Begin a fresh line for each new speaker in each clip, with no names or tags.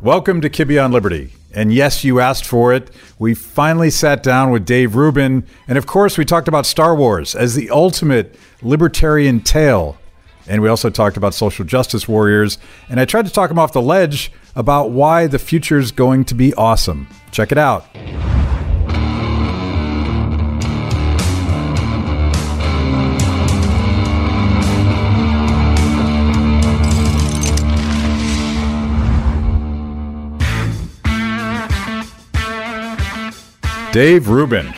Welcome to Kibbe on Liberty. And yes, you asked for it. We finally sat down with Dave Rubin. And of course, we talked about Star Wars as the ultimate libertarian tale. And we also talked about social justice warriors. And I tried to talk him off the ledge about why the future is going to be awesome. Check it out. Dave Rubin,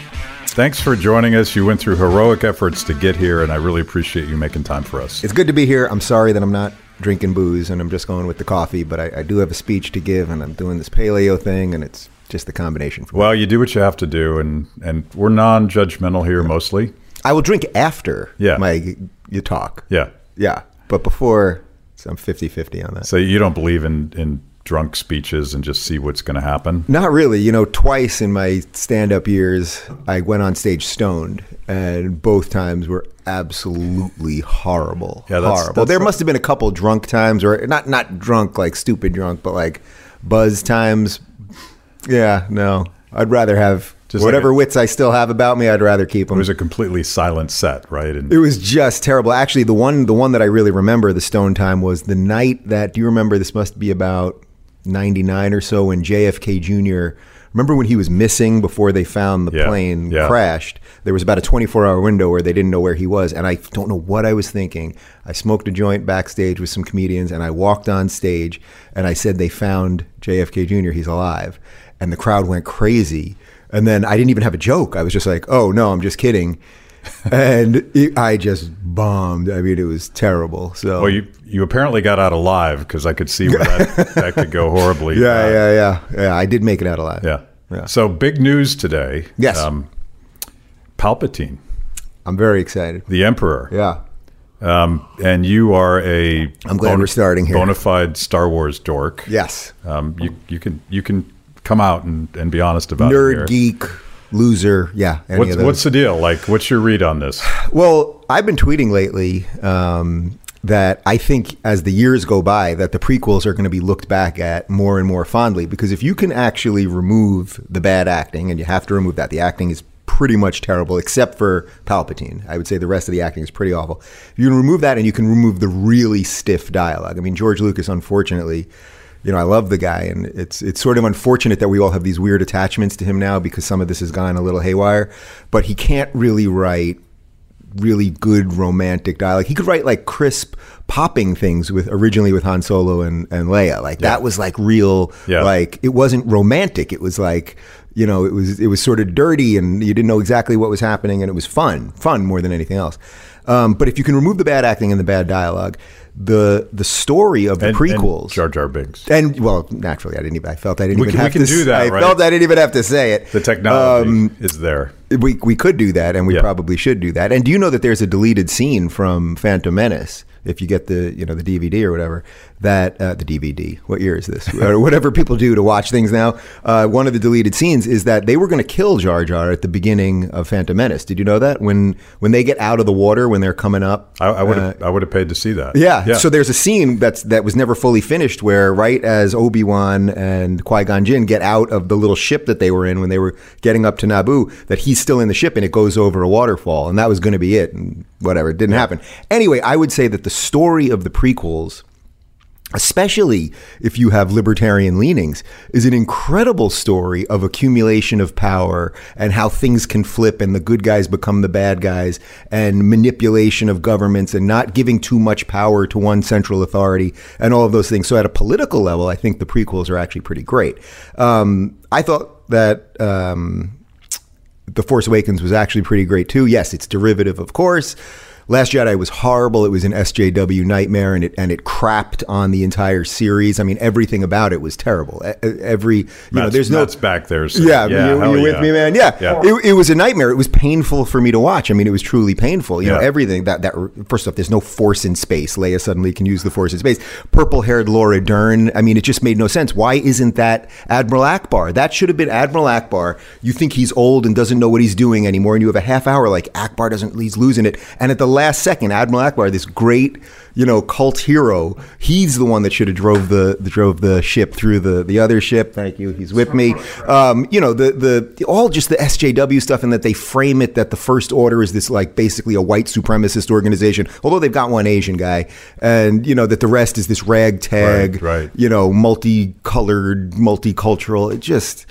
thanks for joining us. You went through heroic efforts to get here, and I really appreciate you making time for us.
It's good to be here. I'm sorry that I'm not drinking booze and I'm just going with the coffee, but I, I do have a speech to give, and I'm doing this paleo thing, and it's just the combination. For
well, me. you do what you have to do, and and we're non-judgmental here mostly.
I will drink after
yeah.
my you talk.
Yeah,
yeah, but before so I'm 50-50 on that.
So you don't believe in in drunk speeches and just see what's going to happen?
Not really. You know, twice in my stand up years, I went on stage stoned, and both times were absolutely horrible.
Yeah, that's,
horrible.
That's
there must have been a couple drunk times, or not not drunk like stupid drunk, but like buzz times. Yeah, no. I'd rather have just whatever like a, wits I still have about me. I'd rather keep them.
It was a completely silent set, right?
And it was just terrible. Actually, the one the one that I really remember the stone time was the night that. Do you remember? This must be about 99 or so when JFK Jr. Remember when he was missing before they found the
yeah,
plane
yeah.
crashed? There was about a 24 hour window where they didn't know where he was. And I don't know what I was thinking. I smoked a joint backstage with some comedians and I walked on stage and I said, They found JFK Jr., he's alive. And the crowd went crazy. And then I didn't even have a joke. I was just like, Oh, no, I'm just kidding and it, I just bombed. I mean, it was terrible. So,
well, you you apparently got out alive because I could see where that, that could go horribly.
Yeah, uh, yeah, yeah, yeah. I did make it out alive.
Yeah, yeah. So big news today.
Yes, um,
Palpatine.
I'm very excited.
The Emperor.
Yeah.
Um, and you are a
I'm glad bona, we're starting here.
Bona fide Star Wars dork.
Yes.
Um, you you can you can come out and, and be honest about
Nerd
it.
Nerd geek loser. Yeah.
What's, what's, the deal? Like, what's your read on this?
Well, I've been tweeting lately um, that I think as the years go by, that the prequels are going to be looked back at more and more fondly because if you can actually remove the bad acting, and you have to remove that, the acting is pretty much terrible, except for Palpatine. I would say the rest of the acting is pretty awful. You can remove that, and you can remove the really stiff dialogue. I mean, George Lucas, unfortunately you know, I love the guy, and it's it's sort of unfortunate that we all have these weird attachments to him now because some of this has gone a little haywire. But he can't really write really good romantic dialogue. He could write like crisp, popping things with originally with Han Solo and, and Leia. Like yeah. that was like real.
Yeah.
Like it wasn't romantic. It was like you know it was it was sort of dirty, and you didn't know exactly what was happening, and it was fun, fun more than anything else. Um, but if you can remove the bad acting and the bad dialogue, the the story of the
and,
prequels,
and Jar Jar Binks,
and well, naturally, I didn't even. I felt I didn't
we
even
can,
have
we can
to.
do that.
I
right?
felt I didn't even have to say it.
The technology um, is there.
We we could do that, and we yeah. probably should do that. And do you know that there's a deleted scene from Phantom Menace? If you get the you know the DVD or whatever, that uh, the DVD. What year is this? or whatever people do to watch things now. Uh, one of the deleted scenes is that they were going to kill Jar Jar at the beginning of Phantom Menace. Did you know that when when they get out of the water when they're coming up?
I would uh, I would have paid to see that.
Yeah, yeah. So there's a scene that's that was never fully finished where right as Obi Wan and Qui Gon Jinn get out of the little ship that they were in when they were getting up to Naboo, that he's still in the ship and it goes over a waterfall, and that was going to be it. And whatever, it didn't yeah. happen. Anyway, I would say that the story of the prequels especially if you have libertarian leanings, is an incredible story of accumulation of power and how things can flip and the good guys become the bad guys and manipulation of governments and not giving too much power to one central authority and all of those things. So, at a political level, I think the prequels are actually pretty great. Um, I thought that. Um, the Force Awakens was actually pretty great too. Yes, it's derivative, of course. Last Jedi was horrible. It was an SJW nightmare, and it and it crapped on the entire series. I mean, everything about it was terrible. Every you
Matt's,
know, there's no
Matt's back there. So
yeah, yeah, you, with
yeah.
me, man? Yeah,
yeah.
It, it, was a nightmare. It was painful for me to watch. I mean, it was truly painful. You
yeah.
know, everything that that first off, there's no force in space. Leia suddenly can use the force in space. Purple-haired Laura Dern. I mean, it just made no sense. Why isn't that Admiral Ackbar? That should have been Admiral Ackbar. You think he's old and doesn't know what he's doing anymore, and you have a half hour like Ackbar doesn't. He's losing it, and at the last second, Admiral Ackbar, this great, you know, cult hero, he's the one that should have drove the, the drove the ship through the the other ship. Thank you. He's with me. Um, you know, the, the all just the SJW stuff, and that they frame it that the First Order is this like basically a white supremacist organization, although they've got one Asian guy, and you know that the rest is this ragtag,
Right, right.
you know, multicolored, multicultural. It just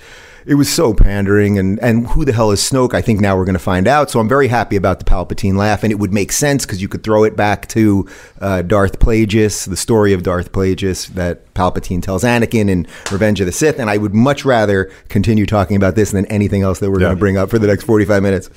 it was so pandering and and who the hell is Snoke? I think now we're going to find out. So I'm very happy about the Palpatine laugh, and it would make sense because you could throw it back to uh, Darth Plagueis, the story of Darth Plagueis that Palpatine tells Anakin in Revenge of the Sith. And I would much rather continue talking about this than anything else that we're
Yeah.
going to bring up for the next 45 minutes.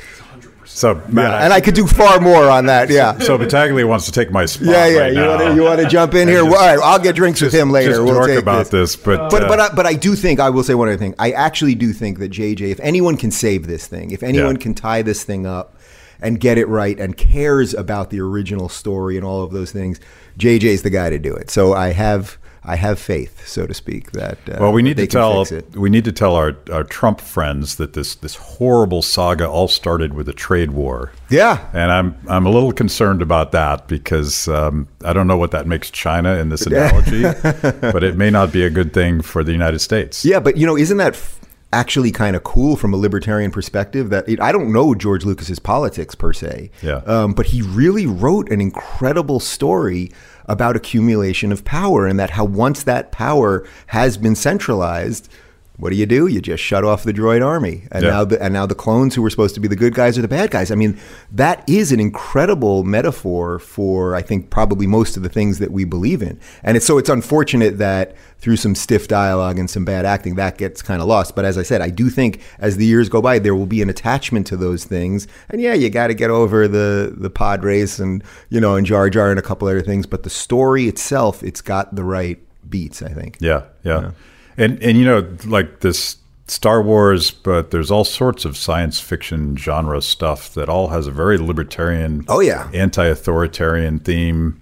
So Matt,
And I could do far more on that. Yeah.
so Battaglia wants to take my spot.
Yeah, yeah.
right
you want to you want to jump in here?
just-
all right, I'll get drinks with him later.
Just
we'll
talk about this, but
But
uh,
but I, but I do think I will say one other thing. I actually do think that JJ, if anyone can save this thing, if anyone
Yeah.
can tie this thing up and get it right and cares about the original story and all of those things, JJ's the guy to do it. So I have I have faith, so to speak, that uh,
Well, we need to tell we need to tell our, our Trump friends that this this horrible saga all started with a trade war.
Yeah.
And I'm I'm a little concerned about that because um, I don't know what that makes China in this analogy, but it may not be a good thing for the United States.
Yeah, but you know, isn't that f- actually kind of cool from a libertarian perspective? That it, I don't know George Lucas's politics per se,
Yeah.
um, but he really wrote an incredible story about accumulation of power, and that how once that power has been centralized. What do you do? You just shut off the droid army, and
Yeah.
now the and now the clones who were supposed to be the good guys are the bad guys. I mean, that is an incredible metaphor for I think probably most of the things that we believe in. And it's so it's unfortunate that through some stiff dialogue and some bad acting that gets kind of lost. But as I said, I do think as the years go by, there will be an attachment to those things. And yeah, you got to get over the the pod race and you know and Jar Jar and a couple other things. But the story itself, it's got the right beats. I think.
Yeah, yeah. And and you know, like this Star Wars, but there's all sorts of science fiction genre stuff that all has a very libertarian,
Oh, yeah.
anti-authoritarian theme.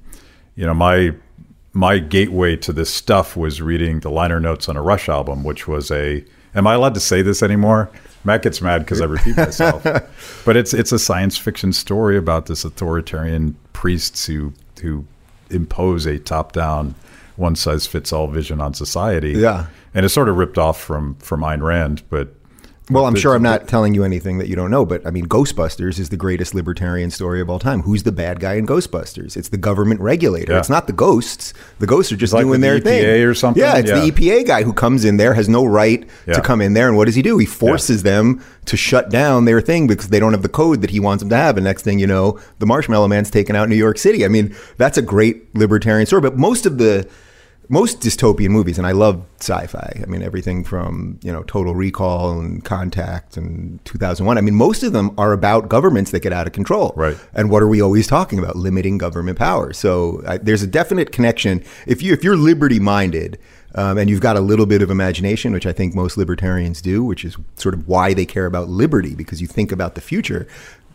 You know, my my gateway to this stuff was reading the liner notes on a Rush album, which was a. Am I allowed to say this anymore? Matt gets mad because I repeat myself, but it's it's a science fiction story about this authoritarian priests who who impose a top-down, one-size-fits-all vision on society.
Yeah.
and it's sort of ripped off from from Ayn Rand, but
Well, I'm sure I'm not telling you anything that you don't know, but I mean, Ghostbusters is the greatest libertarian story of all time. Who's the bad guy in Ghostbusters? It's the government regulator.
Yeah.
It's not the ghosts. The ghosts are just
like
doing
with
their
the
thing.
Or something?
Yeah, it's
Yeah.
the EPA guy who comes in there, has no right
Yeah.
to come in there, and what does he do? He forces them to shut down their thing because they don't have the code that he wants them to have. And next thing you know, the Marshmallow Man's taken out New York City. I mean, that's a great libertarian story. But most of the most dystopian movies, and I love sci-fi. I mean, everything from you know Total Recall and Contact and 2001. I mean, most of them are about governments that get out of control.
Right.
And what are we always talking about? Limiting government power. So I, there's a definite connection. If you if you're liberty-minded. Um, and you've got a little bit of imagination, which I think most libertarians do, which is sort of why they care about liberty, because you think about the future.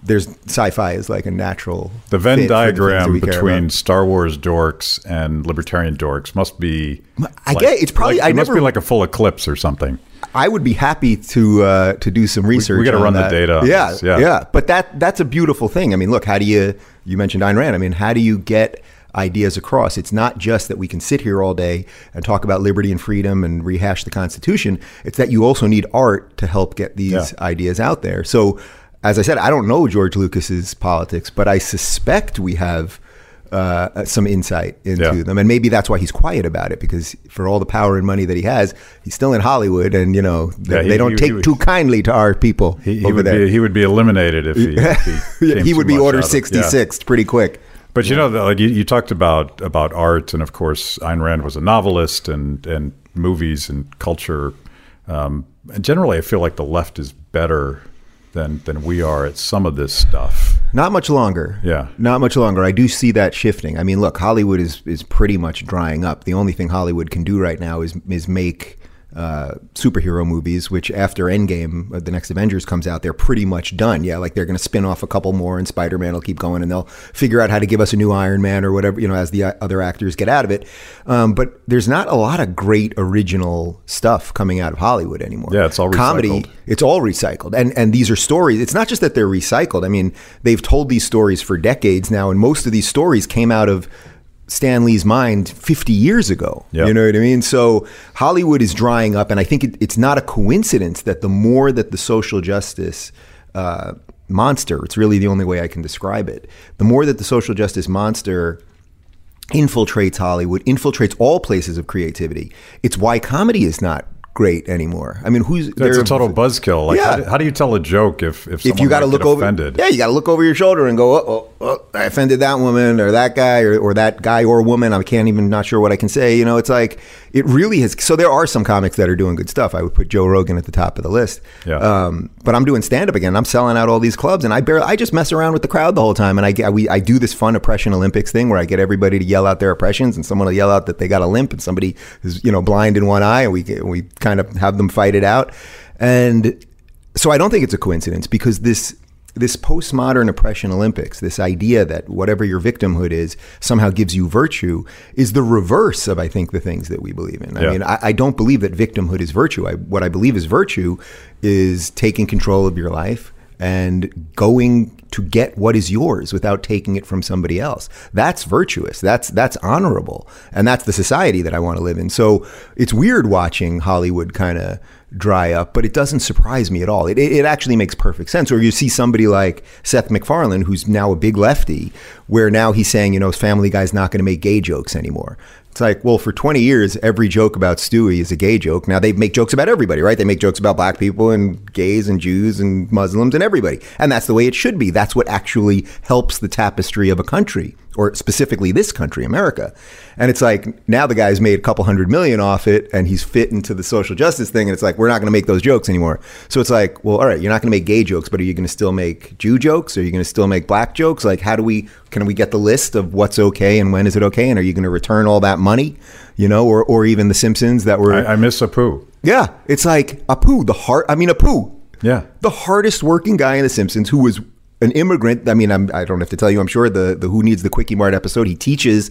There's sci-fi is like a natural.
The Venn
for the
diagram between. Star Wars dorks and libertarian dorks must be.
I get- it's probably-
like-
I
it must be like a full eclipse or something.
I would be happy to uh, to do some research.
We gotta
on
run the data
Yeah,
this, yeah.
yeah. But that that's a beautiful thing. I mean, look, how do you you mentioned Ayn Rand? I mean, how do you get ideas across? It's not just that we can sit here all day and talk about liberty and freedom and rehash the Constitution. It's that you also need art to help get these
Yeah.
ideas out there. So, as I said, I don't know George Lucas's politics, but I suspect we have. Uh, some insight into
Yeah.
them, and maybe that's why he's quiet about it because for all the power and money that he has, he's still in Hollywood, and you know they,
Yeah, he-
they don't
he-
take
he-
too kindly to our people
He, he
over
would
there.
be he would be eliminated if he. If he, came
he
too
would be order
out of- yeah.
pretty quick.
But you know, the- like you, you talked about about art, and of course, Ayn Rand was a novelist, and and movies and culture. Um, and generally, I feel like the left is better than than we are at some of this stuff.
Not much longer.
Yeah.
Not much longer. I do see that shifting. I mean, look, Hollywood is is pretty much drying up. The only thing Hollywood can do right now is is make uh, superhero movies, which after Endgame, uh, the next Avengers comes out, they're pretty much done. Yeah, like they're going to spin off a couple more, and Spider Man will keep going, and they'll figure out how to give us a new Iron Man or whatever, you know, as the uh, other actors get out of it. Um, but there's not a lot of great original stuff coming out of Hollywood anymore.
Yeah, it's all recycled. comedy.
It's all recycled, and and these are stories. It's not just that they're recycled. I mean, they've told these stories for decades now, and most of these stories came out of Stan Lee's mind 50 years ago.
Yep.
You know what I mean? So Hollywood is drying up, and I think it, it's not a coincidence that the more that the social justice uh, monster, it's really the only way I can describe it, the more that the social justice monster infiltrates Hollywood, infiltrates all places of creativity, it's why comedy is not great anymore. I mean, who's
It's a total buzzkill. Like,
Yeah.
how, do, how do you tell a joke if if,
if you got to look over,
offended?
yeah, you got to look over your shoulder and go, oh, oh, oh, I offended that woman or that guy or, or that guy or woman. I can't even, not sure what I can say. You know, it's like it really has. So there are some comics that are doing good stuff. I would put Joe Rogan at the top of the list.
Yeah.
Um, but I'm doing stand up again. I'm selling out all these clubs, and I barely, I just mess around with the crowd the whole time. And I get, we, I do this fun oppression Olympics thing where I get everybody to yell out their oppressions, and someone will yell out that they got a limp, and somebody is, you know, blind in one eye, and we we kind of have them fight it out. And so I don't think it's a coincidence because this this postmodern oppression Olympics, this idea that whatever your victimhood is somehow gives you virtue, is the reverse of I think the things that we believe in. I
Yeah.
mean, I, I don't believe that victimhood is virtue. I, what I believe is virtue is taking control of your life and going to get what is yours without taking it from somebody else. That's virtuous. That's that's honorable, and that's the society that I want to live in. So it's weird watching Hollywood kind of dry up, but it doesn't surprise me at all. It, it, actually makes perfect sense. Or you see somebody like Seth MacFarlane, who's now a big lefty, where now he's saying, you know, his Family Guy's not going to make gay jokes anymore. It's like, well, for 20 years, every joke about Stewie is a gay joke. Now they make jokes about everybody, right? They make jokes about black people and gays and Jews and Muslims and everybody. And that's the way it should be. That's what actually helps the tapestry of a country, or specifically this country, America. And it's like, now the guy's made a couple hundred million off it and he's fit into the social justice thing. And it's like, we're not going to make those jokes anymore. So it's like, well, all right, you're not going to make gay jokes, but are you going to still make Jew jokes? Are you going to still make black jokes? Like, how do we, can we get the list of what's okay and when is it okay? And are you going to return all that money? You know, or, or even the Simpsons that were,
I, I miss Apu.
yeah, it's like Apu, the heart, I mean, Apu,
Yeah.
the hardest working guy in The Simpsons who was an immigrant. I mean, I'm, I don't have to tell you, I'm sure the, the Who Needs the Kwik-E-Mart episode, he teaches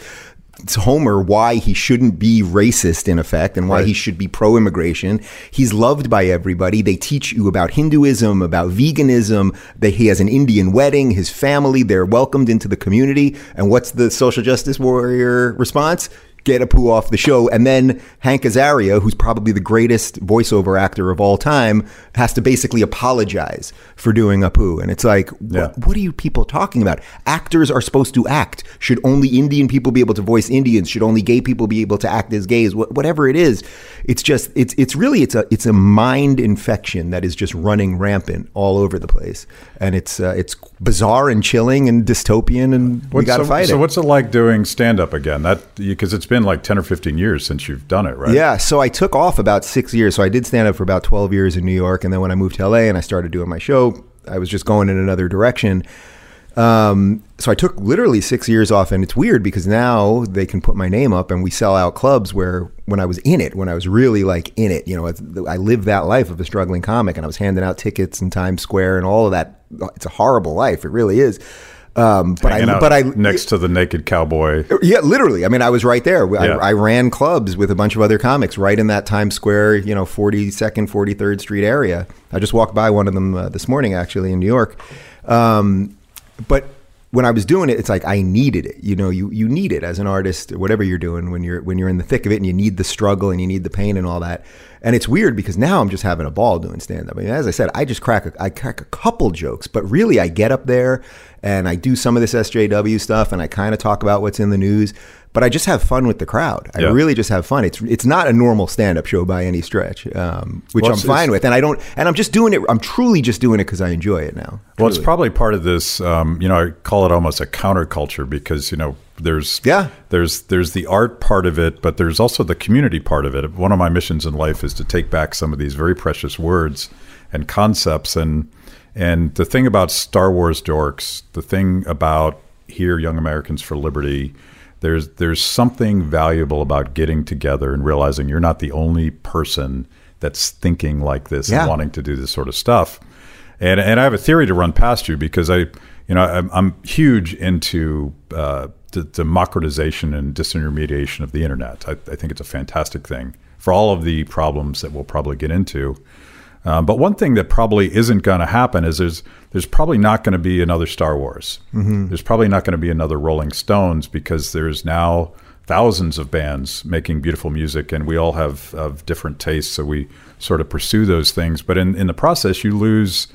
Homer why he shouldn't be racist in effect and why
Right.
he should be pro immigration. He's loved by everybody. They teach you about Hinduism, about veganism, that he has an Indian wedding, his family, they're welcomed into the community. And what's the social justice warrior response? Get Apu off the show. And then Hank Azaria, who's probably the greatest voiceover actor of all time, has to basically apologize for doing Apu. And it's like,
Yeah.
what, what are you people talking about? Actors are supposed to act. Should only Indian people be able to voice Indians? Should only gay people be able to act as gays? Wh- whatever it is, it's just it's it's really it's a it's a mind infection that is just running rampant all over the place, and it's uh, it's bizarre and chilling and dystopian, and we
What's-
got to
so,
fight
so
it.
what's it like doing stand up again? That because it's been like ten or fifteen years since you've done it, right?
Yeah, so I took off about six years. So I did stand up for about 12 years in New York. And then when I moved to LA and I started doing my show, I was just going in another direction. Um, so I took literally six years off. And it's weird because now they can put my name up and we sell out clubs where when I was in it, when I was really like in it, you know, I lived that life of a struggling comic and I was handing out tickets in Times Square and all of that. It's a horrible life. It really is. Um, but
Hanging
I, but I,
next to the naked cowboy.
yeah, literally. I mean, I was right there. I,
Yeah.
I ran clubs with a bunch of other comics right in that Times Square, you know, 42nd, 43rd Street area. I just walked by one of them uh, this morning, actually, in New York. Um, but when I was doing it, it's like I needed it. You know, you you need it as an artist, whatever you're doing when you're when you're in the thick of it, and you need the struggle and you need the pain and all that. And it's weird because now I'm just having a ball doing stand up. I mean, as I said, I just crack a, I crack a couple jokes, but really I get up there and I do some of this SJW stuff and I kind of talk about what's in the news. But I just have fun with the crowd. I
Yeah.
really just have fun. It's it's not a normal stand up show by any stretch, um, which
Well,
I'm fine with. And I don't. And I'm just doing it. I'm truly just doing it because I enjoy it now.
Well, it's probably part of this. Um, you know, I call it almost a counterculture because you know there's
Yeah.
there's there's the art part of it, but there's also the community part of it. One of my missions in life is to take back some of these very precious words and concepts, and and the thing about Star Wars dorks, the thing about here, Young Americans for Liberty. There's there's something valuable about getting together and realizing you're not the only person that's thinking like this
Yeah.
and wanting to do this sort of stuff. And and I have a theory to run past you because I, you know, I'm, I'm huge into uh, the democratization and disintermediation of the internet. I, I think it's a fantastic thing for all of the problems that we'll probably get into. Um, but one thing that probably isn't going to happen is there's there's probably not going to be another Star Wars. There's probably not going to be another Rolling Stones because there's now thousands of bands making beautiful music, and we all have, have different tastes, so we sort of pursue those things. But in, in the process, you lose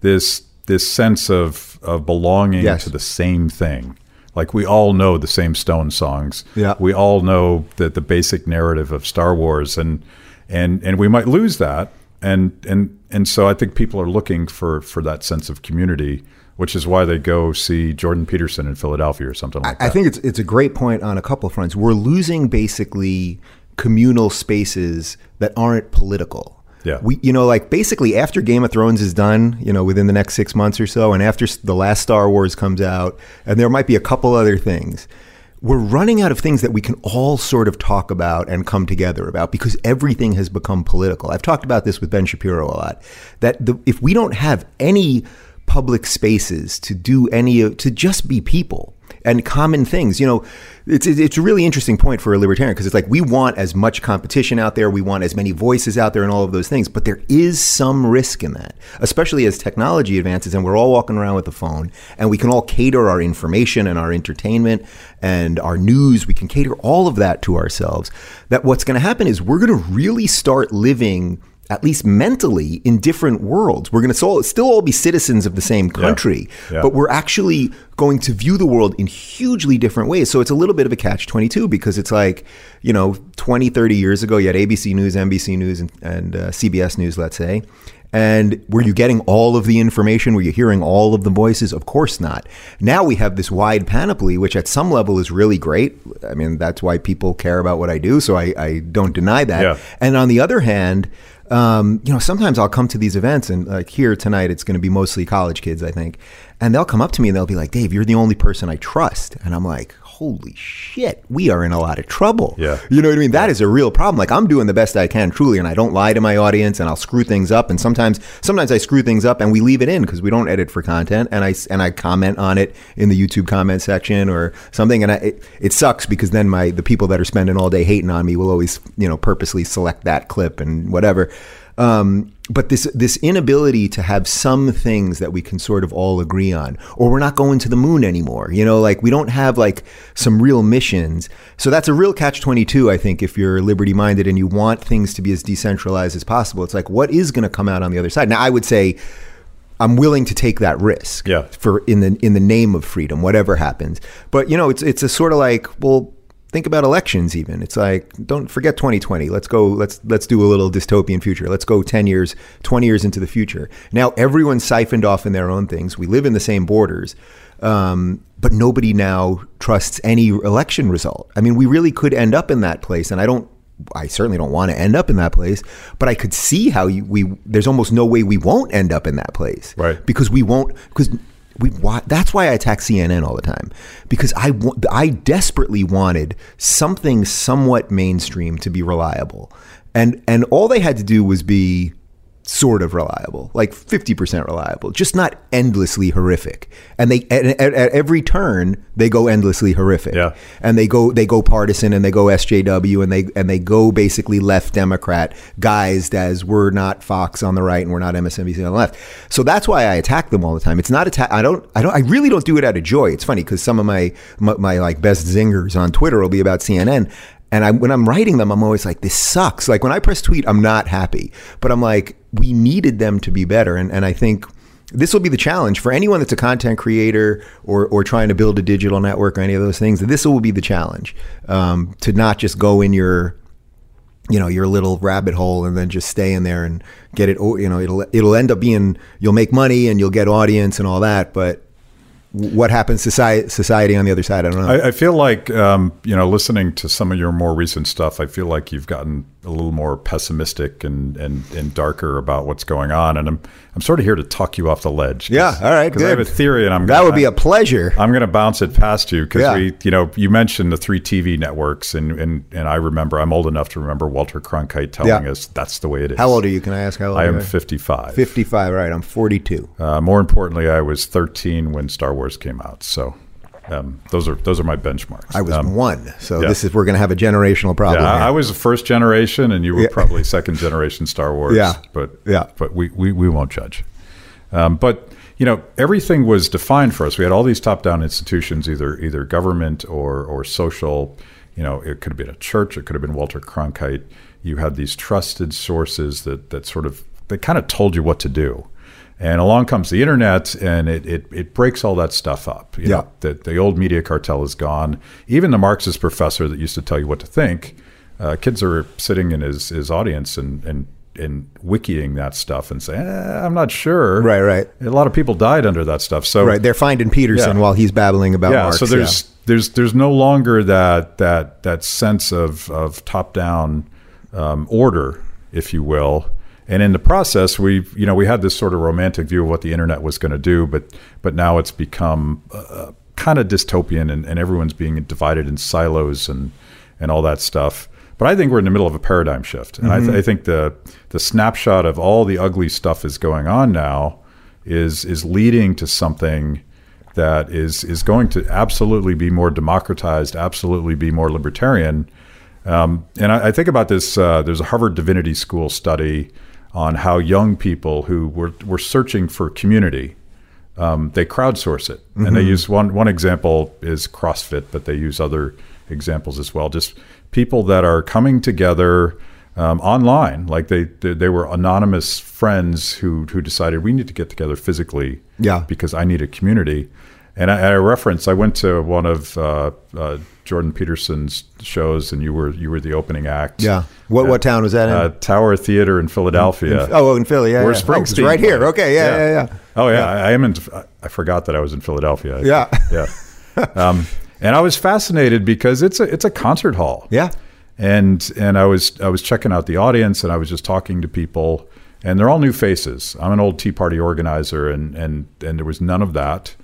this this sense of of belonging
Yes.
to the same thing. Like we all know the same Stone songs.
Yeah.
We all know that the basic narrative of Star Wars, and and and we might lose that. And and and so I think people are looking for for that sense of community, which is why they go see Jordan Peterson in Philadelphia or something like
I
that.
I think it's it's a great point on a couple of fronts. We're losing basically communal spaces that aren't political.
Yeah.
We you know like basically after Game of Thrones is done, you know, within the next 6 months or so and after the last Star Wars comes out and there might be a couple other things. We're running out of things that we can all sort of talk about and come together about because everything has become political. I've talked about this with Ben Shapiro a lot. That the, if we don't have any public spaces to do any to just be people and common things. You know it's it's a really interesting point for a libertarian because it's like we want as much competition out there we want as many voices out there and all of those things but there is some risk in that especially as technology advances and we're all walking around with a phone and we can all cater our information and our entertainment and our news we can cater all of that to ourselves that what's going to happen is we're going to really start living at least mentally in different worlds. We're going to still, all be citizens of the same country,
Yeah.
but we're actually going to view the world in hugely different ways. So it's a little bit of a catch 22 because it's like, you know, 20, 30 years ago, you had ABC News, NBC News, and, and uh, CBS News, let's say. And were you getting all of the information? Were you hearing all of the voices? Of course not. Now we have this wide panoply, which at some level is really great. I mean, that's why people care about what I do. So I, I don't deny that.
Yeah.
And on the other hand, um, you know, sometimes I'll come to these events and like here tonight, it's going to be mostly college kids, I think. And they'll come up to me and they'll be like, Dave, you're the only person I trust. And I'm like, holy shit, we are in a lot of trouble.
Yeah.
You know what I mean? That is a real problem. Like I'm doing the best I can, truly, and I don't lie to my audience, and I'll screw things up. And sometimes, sometimes I screw things up, and we leave it in because we don't edit for content, and I and I comment on it in the YouTube comment section or something, and I, it, it sucks because then my the people that are spending all day hating on me will always you know purposely select that clip and whatever. Um, but this this inability to have some things that we can sort of all agree on, or we're not going to the moon anymore. You know, like we don't have like some real missions. So that's a real catch twenty two. I think if you're liberty minded and you want things to be as decentralized as possible, it's like what is going to come out on the other side. Now, I would say. I'm willing to take that risk
Yeah.
for in the in the name of freedom, whatever happens. But you know, it's it's a sort of like, well, think about elections even. It's like, don't forget 2020. Let's go let's let's do a little dystopian future. Let's go 10 years, 20 years into the future. Now everyone's siphoned off in their own things. We live in the same borders. Um, but nobody now trusts any election result. I mean, we really could end up in that place and I don't I certainly don't want to end up in that place, but I could see how you, we there's almost no way we won't end up in that place,
Right.
Because we won't because we wa- that's why I attack CNN all the time because I I desperately wanted something somewhat mainstream to be reliable, and and all they had to do was be sort of reliable, like 50% reliable, just not endlessly horrific. And they at, at, at every turn they go endlessly horrific.
Yeah.
And they go they go partisan and they go SJW and they and they go basically left Democrat guised as we're not Fox on the right and we're not MSNBC on the left. So that's why I attack them all the time. It's not attack. I don't. I don't. I really don't do it out of joy. It's funny because some of my, my my like best zingers on Twitter will be about CNN. And I, when I'm writing them, I'm always like, this sucks. Like when I press tweet, I'm not happy. But I'm like, we needed them to be better. And, and I think this will be the challenge for anyone that's a content creator or, or trying to build a digital network or any of those things. This will be the challenge um, to not just go in your you know your little rabbit hole and then just stay in there and get it you know it'll it'll end up being you'll make money and you'll get audience and all that but what happens society, society on the other side? I don't know.
I, I feel like um, you know, listening to some of your more recent stuff, I feel like you've gotten a little more pessimistic and, and, and darker about what's going on. And I'm I'm sort of here to talk you off the ledge.
Yeah, all right,
'cause I have a theory, and I'm
That would be a pleasure.
I'm going to bounce it past you because
Yeah.
we, you know, you mentioned the three TV networks, and and and I remember I'm old enough to remember Walter Cronkite telling
Yeah.
us that's the way it is.
How old are you? Can I ask how old
I
you
am
are?
55.
55, right. I'm 42.
Uh, more importantly, I was 13 when Star Wars came out. So um, those are those are my benchmarks.
I was
Um,
one. So
yeah.
this is, we're going to have a generational problem.
yeah. I, I was the first generation, and you were
Yeah.
probably second generation Star Wars.
Yeah.
but
Yeah.
but we, we, we won't judge. Um, but you know, everything was defined for us. We had all these top-down institutions, either either government or or social. You know, it could have been a church, it could have been Walter Cronkite. You had these trusted sources that that sort of they kind of told you what to do. And along comes the internet, and it, it, it breaks all that stuff up. You
Yeah.
know, the, the old media cartel is gone. Even the Marxist professor that used to tell you what to think, uh, kids are sitting in his, his audience and, and, and wikiing that stuff and saying, eh, I'm not sure.
Right, right.
A lot of people died under that stuff. So
right. They're finding Peterson
Yeah.
while he's babbling about
yeah,
Marx.
so there's there's there's no longer that that that sense of of top down um, order, if you will. And in the process, we you know we had this sort of romantic view of what the internet was going to do, but but now it's become uh, kind of dystopian, and, and everyone's being divided in silos and and all that stuff. But I think we're in the middle of a paradigm shift, and I, th- I think the the snapshot of all the ugly stuff is going on now is is leading to something that is is going to absolutely be more democratized, absolutely be more libertarian. Um, and I, I think about this. Uh, there's a Harvard Divinity School study on how young people who were were searching for community, um, they crowdsource it, and they use one one example is CrossFit, but they use other examples as well. Just people that are coming together um, online, like they, they they were anonymous friends who who decided we need to get together physically,
Yeah.
because I need a community. And I, I reference, I went to one of uh, uh, Jordan Peterson's shows, and you were you were the opening act.
Yeah. What what town was that in?
Uh, Tower Theater in Philadelphia.
oh, in Philly. Yeah.
Where
yeah. Oh,
Springsteen
right here. Okay. Yeah. Yeah. Yeah.
Oh yeah, I, I am in. I forgot that I was in Philadelphia.
Yeah.
yeah. Um, and I was fascinated because it's a it's a concert hall.
Yeah.
And and I was I was checking out the audience and I was just talking to people and they're all new faces. I'm an old Tea Party organizer and and and there was none of that.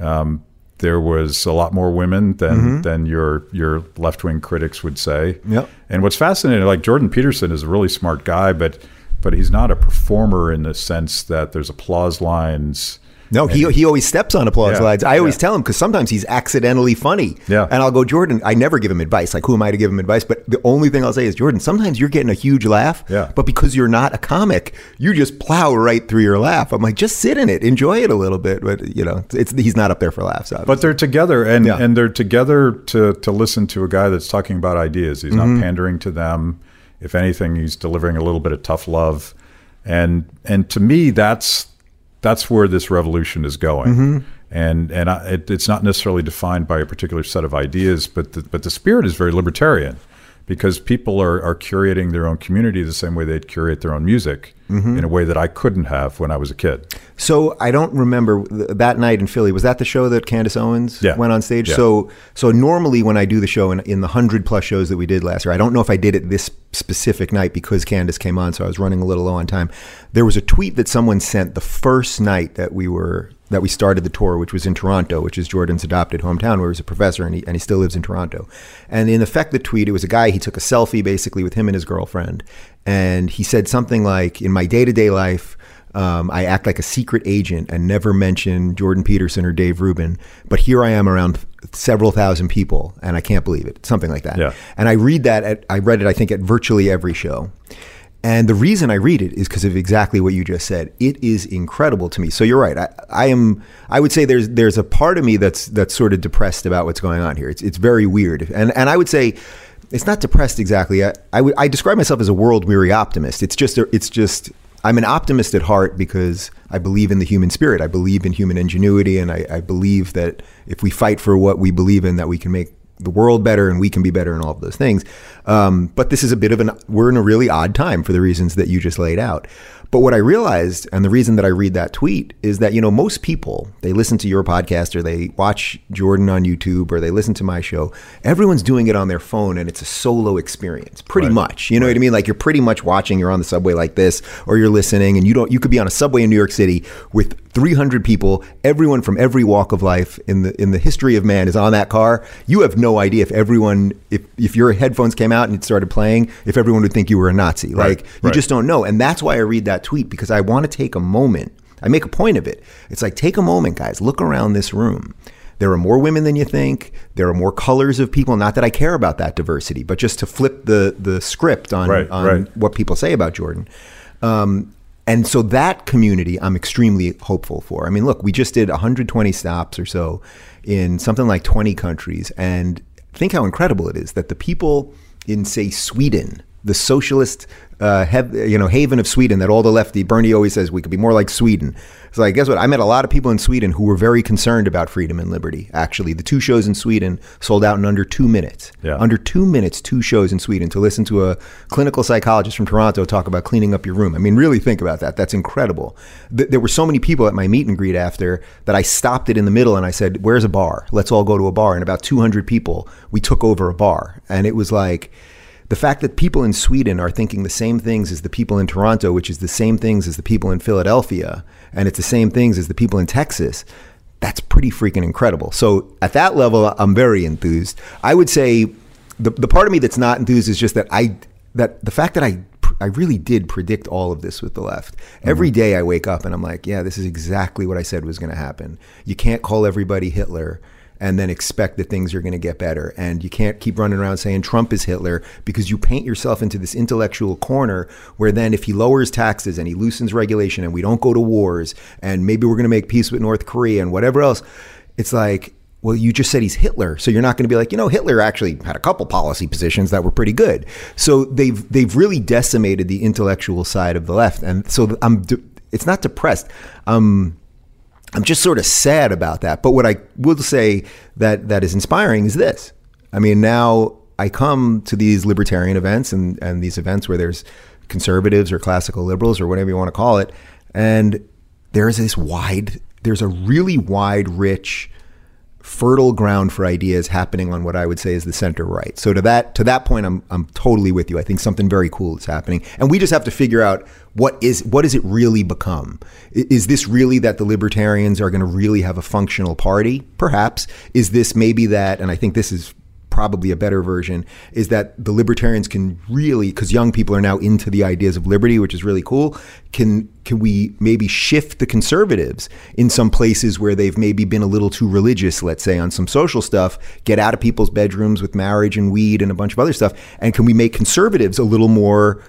Um, there was a lot more women than than your your left wing critics would say.
Yep.
And what's fascinating, like Jordan Peterson is a really smart guy, but but he's not a performer in the sense that there's applause lines.
No, he, he always steps on applause
Yeah,
lines. I always
yeah.
tell him because sometimes he's accidentally funny.
Yeah.
And I'll go, Jordan, I never give him advice. Like, who am I to give him advice? But the only thing I'll say is, Jordan, sometimes you're getting a huge laugh.
Yeah.
But because you're not a comic, you just plow right through your laugh. I'm like, just sit in it, enjoy it a little bit. But, you know, it's he's not up there for laughs. Obviously.
But they're together, and,
Yeah.
and they're together to to listen to a guy that's talking about ideas. He's
Mm-hmm.
not pandering to them. If anything, he's delivering a little bit of tough love, and and to me, that's that's where this revolution is going.
Mm-hmm.
And and I, it, it's not necessarily defined by a particular set of ideas, but the, but the spirit is very libertarian, because people are, are curating their own community the same way they'd curate their own music
Mm-hmm.
in a way that I couldn't have when I was a kid.
So I don't remember that night in Philly. Was that the show that Candace Owens
Yeah.
went on stage?
Yeah.
So so normally when I do the show in, in the hundred plus shows that we did last year, I don't know if I did it this specific night because Candace came on, so I was running a little low on time. There was a tweet that someone sent the first night that we were that we started the tour, which was in Toronto, which is Jordan's adopted hometown, where he was a professor and he, and he still lives in Toronto. And in effect, the tweet, it was a guy, he took a selfie basically with him and his girlfriend. And he said something like, In my day to day life, um, I act like a secret agent and never mention Jordan Peterson or Dave Rubin, but here I am around several thousand people, and I can't believe it. Something like that.
Yeah.
And I read that. At, I read it. I think at virtually every show. And the reason I read it is because of exactly what you just said. It is incredible to me. So you're right. I, I am. I would say there's there's a part of me that's that's sort of depressed about what's going on here. It's it's very weird. And and I would say it's not depressed exactly. I I, describe myself as a world weary optimist. It's just a, it's just I'm an optimist at heart because I believe in the human spirit. I believe in human ingenuity, and I, I believe that if we fight for what we believe in, that we can make the world better and we can be better and all of those things. Um, but this is a bit of an we're in a really odd time for the reasons that you just laid out. But what I realized, and the reason that I read that tweet, is that, you know, most people, they listen to your podcast or they watch Jordan on YouTube or they listen to my show. Everyone's doing it on their phone and it's a solo experience, pretty
Right.
much. You know what I mean? Like you're pretty much watching, you're on the subway like this, or you're listening, and you don't, you could be on a subway in New York City with 300 people, everyone from every walk of life in the in the history of man is on that car. You have no idea if everyone, if if your headphones came out and it started playing, if everyone would think you were a Nazi. Like you
right.
just don't know. And that's why I read that tweet because I want to take a moment. I make a point of it. It's like take a moment, guys. Look around this room. There are more women than you think. There are more colors of people. Not that I care about that diversity, but just to flip the the script on,
Right,
on
right.
what people say about Jordan. Um, and so that community, I'm extremely hopeful for. I mean, look, we just did 120 stops or so in something like 20 countries, and think how incredible it is that the people in, say, Sweden, the socialist, uh, hev- you know, haven of Sweden, that all the lefty Bernie always says we could be more like Sweden. So, like, guess what? I met a lot of people in Sweden who were very concerned about freedom and liberty. Actually, the two shows in Sweden sold out in under two minutes.
Yeah.
Under two minutes, two shows in Sweden to listen to a clinical psychologist from Toronto talk about cleaning up your room. I mean, really think about that. That's incredible. Th- there were so many people at my meet and greet after that I stopped it in the middle and I said, Where's a bar? Let's all go to a bar. And about 200 people, we took over a bar. And it was like, the fact that people in Sweden are thinking the same things as the people in Toronto, which is the same things as the people in Philadelphia, and it's the same things as the people in Texas, that's pretty freaking incredible. So at that level, I'm very enthused. I would say the, the part of me that's not enthused is just that I that the fact that I I really did predict all of this with the left. Mm-hmm. Every day I wake up and I'm like, yeah, this is exactly what I said was going to happen. You can't call everybody Hitler and then expect that things are going to get better. And you can't keep running around saying Trump is Hitler because you paint yourself into this intellectual corner where then if he lowers taxes and he loosens regulation and we don't go to wars and maybe we're going to make peace with North Korea and whatever else, it's like, well, you just said he's Hitler, so you're not going to be like, you know, Hitler actually had a couple policy positions that were pretty good. So they've they've really decimated the intellectual side of the left, and so I'm. de- It's not depressed. Um, I'm just sort of sad about that. But what I will say that that is inspiring is this. I mean, now I come to these libertarian events and, and these events where there's conservatives or classical liberals or whatever you want to call it, and there's this wide, there's a really wide, rich, fertile ground for ideas happening on what I would say is the center right. So to that to that point, I'm I'm totally with you. I think something very cool is happening, and we just have to figure out what is what does it really become. Is this really that the libertarians are going to really have a functional party? Perhaps is this maybe that, and I think this is probably a better version is that the libertarians can really because young people are now into the ideas of liberty which is really cool can can we maybe shift the conservatives in some places where they've maybe been a little too religious let's say on some social stuff get out of people's bedrooms with marriage and weed and a bunch of other stuff and can we make conservatives a little more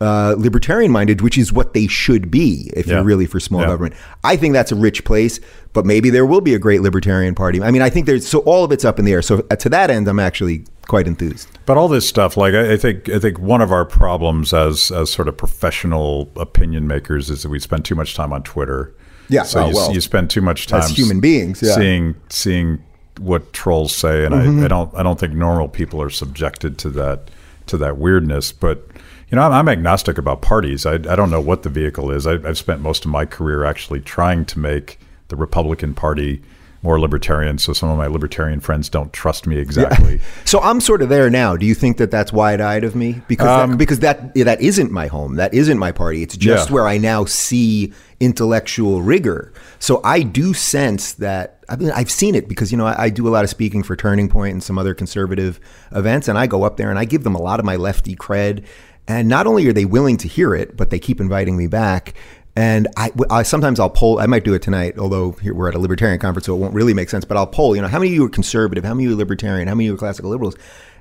uh, libertarian minded, which is what they should be if
Yeah.
you're really for small
Yeah.
government. I think that's a rich place, but maybe there will be a great libertarian party. I mean, I think there's so all of it's up in the air. So uh, to that end, I'm actually quite enthused.
But all this stuff, like I, I think, I think one of our problems as as sort of professional opinion makers is that we spend too much time on Twitter.
Yeah,
so
oh,
you,
well,
you spend too much time
as human beings, yeah.
seeing seeing what trolls say, and
Mm-hmm.
I, I don't I don't think normal people are subjected to that to that weirdness. But you know, I'm, I'm agnostic about parties. I, I don't know what the vehicle is. I, I've spent most of my career actually trying to make the Republican Party more libertarian, so some of my libertarian friends don't trust me exactly.
So I'm sort of there now. Do you think that that's wide-eyed of me? Because that, um, because that that isn't my home. That isn't my party. It's just
Yeah.
where I now see intellectual rigor. So I do sense that. I mean, I've seen it because you know I, I do a lot of speaking for Turning Point and some other conservative events, and I go up there and I give them a lot of my lefty cred. And not only are they willing to hear it, but they keep inviting me back. And I, I sometimes I'll poll. I might do it tonight, although here we're at a libertarian conference, so it won't really make sense. But I'll poll. You know, how many of you are conservative? How many of you are libertarian? How many of you are classical liberals?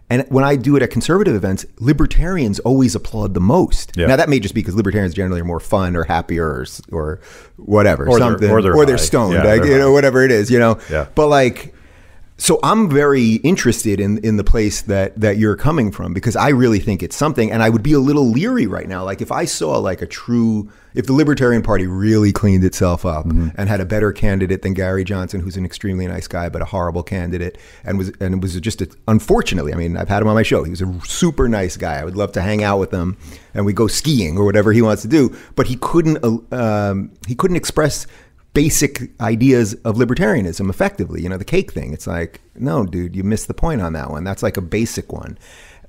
And when I do it at conservative events, libertarians always applaud the most.
Yeah.
Now that may just be because libertarians generally are more fun or happier or, or whatever,
Or they're-
something,
or they're
stoned,
Yeah,
like,
they're
you know, whatever it is, you know.
Yeah.
But like, so I'm very interested in in the place that that you're coming from because I really think it's something, and I would be a little leery right now. Like if I saw like a true, if the Libertarian Party really cleaned itself up
Mm-hmm.
and had a better candidate than Gary Johnson, who's an extremely nice guy but a horrible candidate, and was and was just a, unfortunately, I mean, I've had him on my show. He was a super nice guy. I would love to hang out with him, and we go skiing or whatever he wants to do. But he couldn't uh, um, he couldn't express basic ideas of libertarianism effectively. You know, the cake thing. It's like, no, dude, you missed the point on that one. That's like a basic one.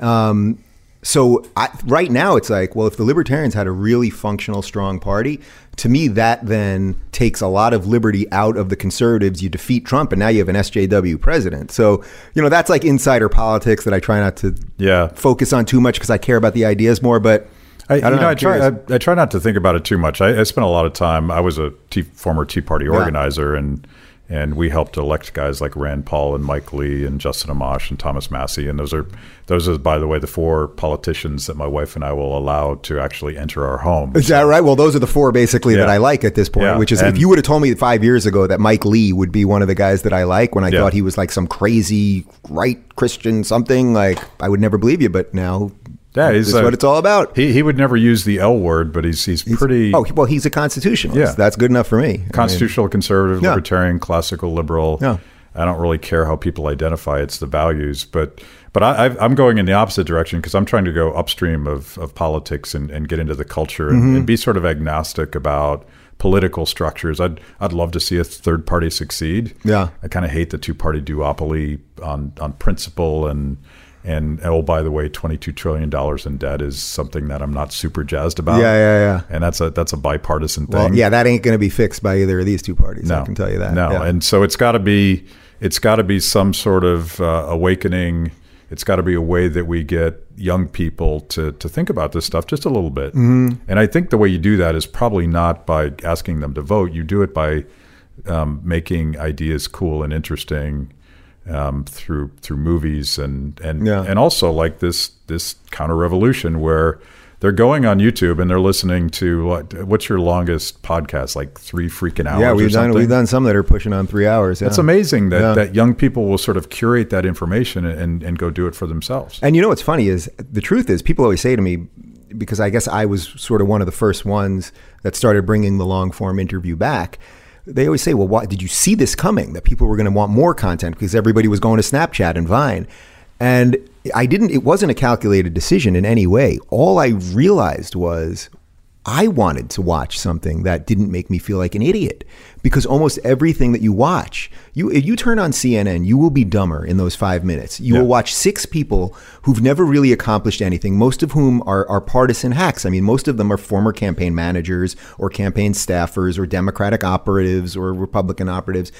Um, so I, right now, it's like, well, if the libertarians had a really functional, strong party, to me, that then takes a lot of liberty out of the conservatives. You defeat Trump, and now you have an SJW president. So, you know, that's like insider politics that I try not to
Yeah.
focus on too much because I care about the ideas more. But
I,
I know.
know, I try. I, I try not to think about it too much. I, I spent a lot of time. I was a tea, former Tea Party organizer, and and we helped elect guys like Rand Paul and Mike Lee and Justin Amash and Thomas Massie. And those are those are, by the way, the four politicians that my wife and I will allow to actually enter our home.
Is that right? Well, those are the four basically that I like at this point.
Yeah,
Which is,
and-
if you would have told me five years ago that Mike Lee would be one of the guys that I like, when I
Yeah.
thought he was like some crazy right Christian something, like I would never believe you. But now,
Yeah, he's a-
what it's all about.
He he would never use the L word, but he's he's, pretty
Oh, well, he's a constitutionalist.
Yeah.
That's good enough for me. I mean,
constitutional conservative,
Yeah.
libertarian, classical liberal.
Yeah.
I don't really care how people identify; it's the values. But but I, I've- I'm going in the opposite direction because I'm trying to go upstream of, of politics and, and get into the culture and,
Mm-hmm.
and be sort of agnostic about political structures. I'd I'd love to see a third party succeed.
Yeah.
I kind of hate the two party duopoly on on principle and. And oh, by the way, twenty-two trillion dollars in debt is something that I'm not super jazzed about.
Yeah, yeah, yeah.
And that's a that's a bipartisan thing.
Well, yeah, that ain't going to be fixed by either of these two parties.
No,
I can tell you that.
No,
Yeah.
and so it's got to be it's got to be some sort of uh, awakening. It's got to be a way that we get young people to to think about this stuff just a little bit. Mm-hmm. And I think the way you do that is probably not by asking them to vote. You do it by um, making ideas cool and interesting um, through through movies and and
Yeah.
and also like this this counter revolution where they're going on YouTube and they're listening to what what's your longest podcast like three freaking hours
yeah, we've done
something?
we've done some that are pushing on three hours.
It's
yeah.
amazing that,
Yeah.
that young people will sort of curate that information and, and go do it for themselves.
And you know what's funny is the truth is people always say to me because I guess I was sort of one of the first ones that started bringing the long form interview back. They always say, "Well, why did you see this coming? That people were going to want more content because everybody was going to Snapchat and Vine." And I didn't it wasn't a calculated decision in any way. All I realized was I wanted to watch something that didn't make me feel like an idiot because almost everything that you watch, you if you turn on CNN, you will be dumber in those five minutes. You
Yeah.
will watch six people who've never really accomplished anything, most of whom are, are partisan hacks. I mean, most of them are former campaign managers or campaign staffers or Democratic operatives or Republican operatives,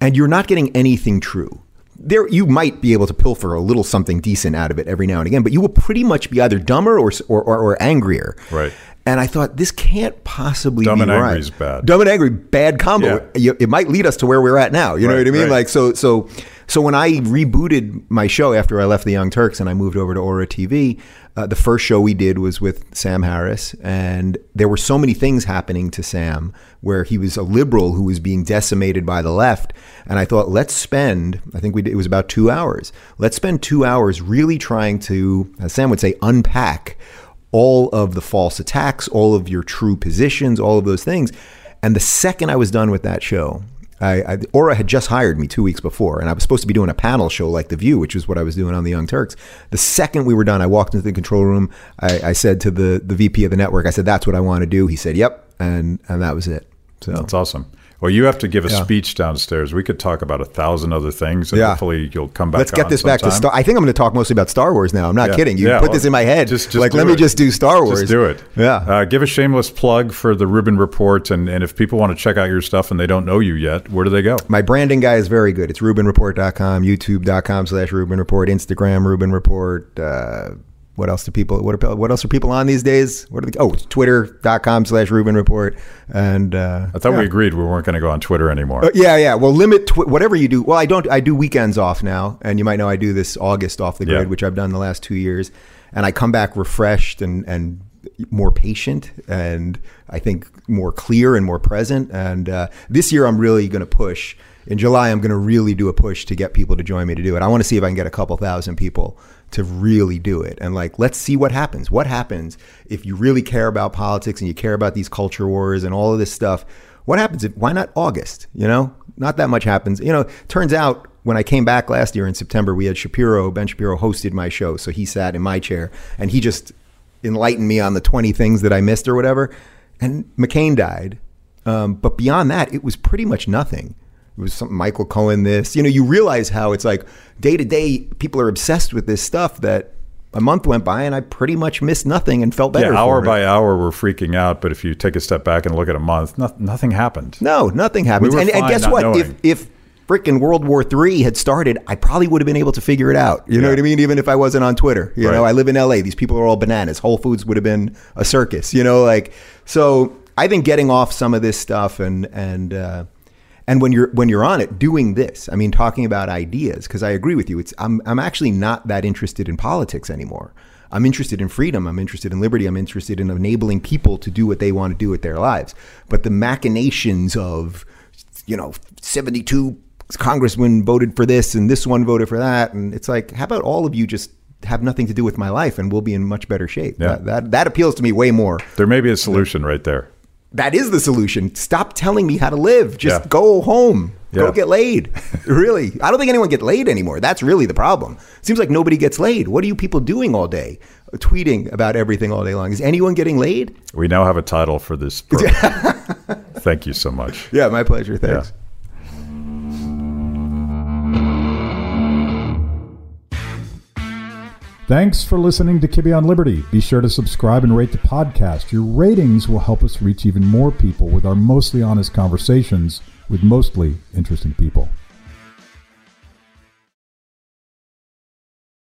and you're not getting anything true there you might be able to pilfer a little something decent out of it every now and again, but you will pretty much be either dumber or or, or, or angrier.
Right.
And I thought this can't possibly be.
Dumb
be
and
right.
angry is bad.
Dumb and angry, bad combo.
Yeah.
It might lead us to where we're at now. You know
Right,
what I mean?
right.
Like so so so when I rebooted my show after I left the Young Turks and I moved over to Ora TV, uh, the first show we did was with Sam Harris, and there were so many things happening to Sam where he was a liberal who was being decimated by the left, and I thought let's spend I think we did, it was about two hours. Let's spend two hours really trying to, as Sam would say, unpack all of the false attacks, all of your true positions, all of those things. And the second I was done with that show, I, I, Ora had just hired me two weeks before, and I was supposed to be doing a panel show like The View, which is what I was doing on the Young Turks. The second we were done, I walked into the control room. I, I said to the the VP of the network, I said, "That's what I want to do." He said, "Yep," and and that was it. So
That's awesome. Well, you have to give a
Yeah.
speech downstairs. We could talk about a thousand other things, and
Yeah.
hopefully you'll come back.
Let's get this back to. Star. I think I'm going to talk mostly about Star Wars now. I'm not
Yeah.
kidding. You put
well,
this in my head.
just- just
like, let me just do Star Wars.
Just do it.
Yeah.
Uh, give a shameless plug for the Rubin Report, and, and if people want to check out your stuff and they don't know you yet, where do they go?
My branding guy is very good. It's RubinReport.com, YouTube.com slash Rubin Report, Instagram Rubin Report. Uh, what else do people? What are, what else are people on these days? What are they? Oh, Twitter.com slash Rubin Report. And uh,
I thought
yeah.
we agreed we weren't going to go on Twitter anymore.
Uh, yeah, yeah. Well, limit tw- whatever you do. Well, I don't. I do weekends off now, and you might know I do this August off the grid,
Yeah.
which I've done the last two years, and I come back refreshed and and more patient and I think more clear and more present. And uh, this year, I'm really going to push. In July, I'm going to really do a push to get people to join me to do it. I want to see if I can get a couple thousand people to really do it. And like, let's see what happens. What happens if you really care about politics and you care about these culture wars and all of this stuff? What happens if, why not August? You know, not that much happens. You know, turns out when I came back last year in September, we had Shapiro, Ben Shapiro hosted my show. So he sat in my chair and he just enlightened me on the 20 things that I missed or whatever. And McCain died. Um, but beyond that, it was pretty much nothing. It was some Michael Cohen this. You know, you realize how it's like day to day, people are obsessed with this stuff that a month went by and I pretty much missed nothing and felt better.
Yeah, hour
for it.
by hour, we're freaking out. But if you take a step back and look at a month, no, nothing happened.
No, nothing happened.
We
and, and guess what?
knowing.
If if freaking World War III had started, I probably would have been able to figure it out. You know what I mean? Even if I wasn't on Twitter. You know, I live in LA. These people are all bananas. Whole Foods would have been a circus. You know, like so. I think getting off some of this stuff and and uh, and when you're when you're on it, doing this. I mean, talking about ideas because I agree with you. It's I'm I'm actually not that interested in politics anymore. I'm interested in freedom. I'm interested in liberty. I'm interested in enabling people to do what they want to do with their lives. But the machinations of, you know, 72 congressmen voted for this and this one voted for that, and it's like, how about all of you just have nothing to do with my life, and we'll be in much better shape.
Yeah.
That, that that appeals to me way more.
There may be a solution right there.
That is the solution. Stop telling me how to live. Just
Yeah.
go home. Go get laid. really. I don't think anyone gets laid anymore. That's really the problem. Seems like nobody gets laid. What are you people doing all day? Tweeting about everything all day long. Is anyone getting laid?
We now have a title for this. Thank you so much.
Yeah, my pleasure. Thanks.
Thanks for listening to Kibbe on Liberty. Be sure to subscribe and rate the podcast. Your ratings will help us reach even more people with our mostly honest conversations with mostly interesting people.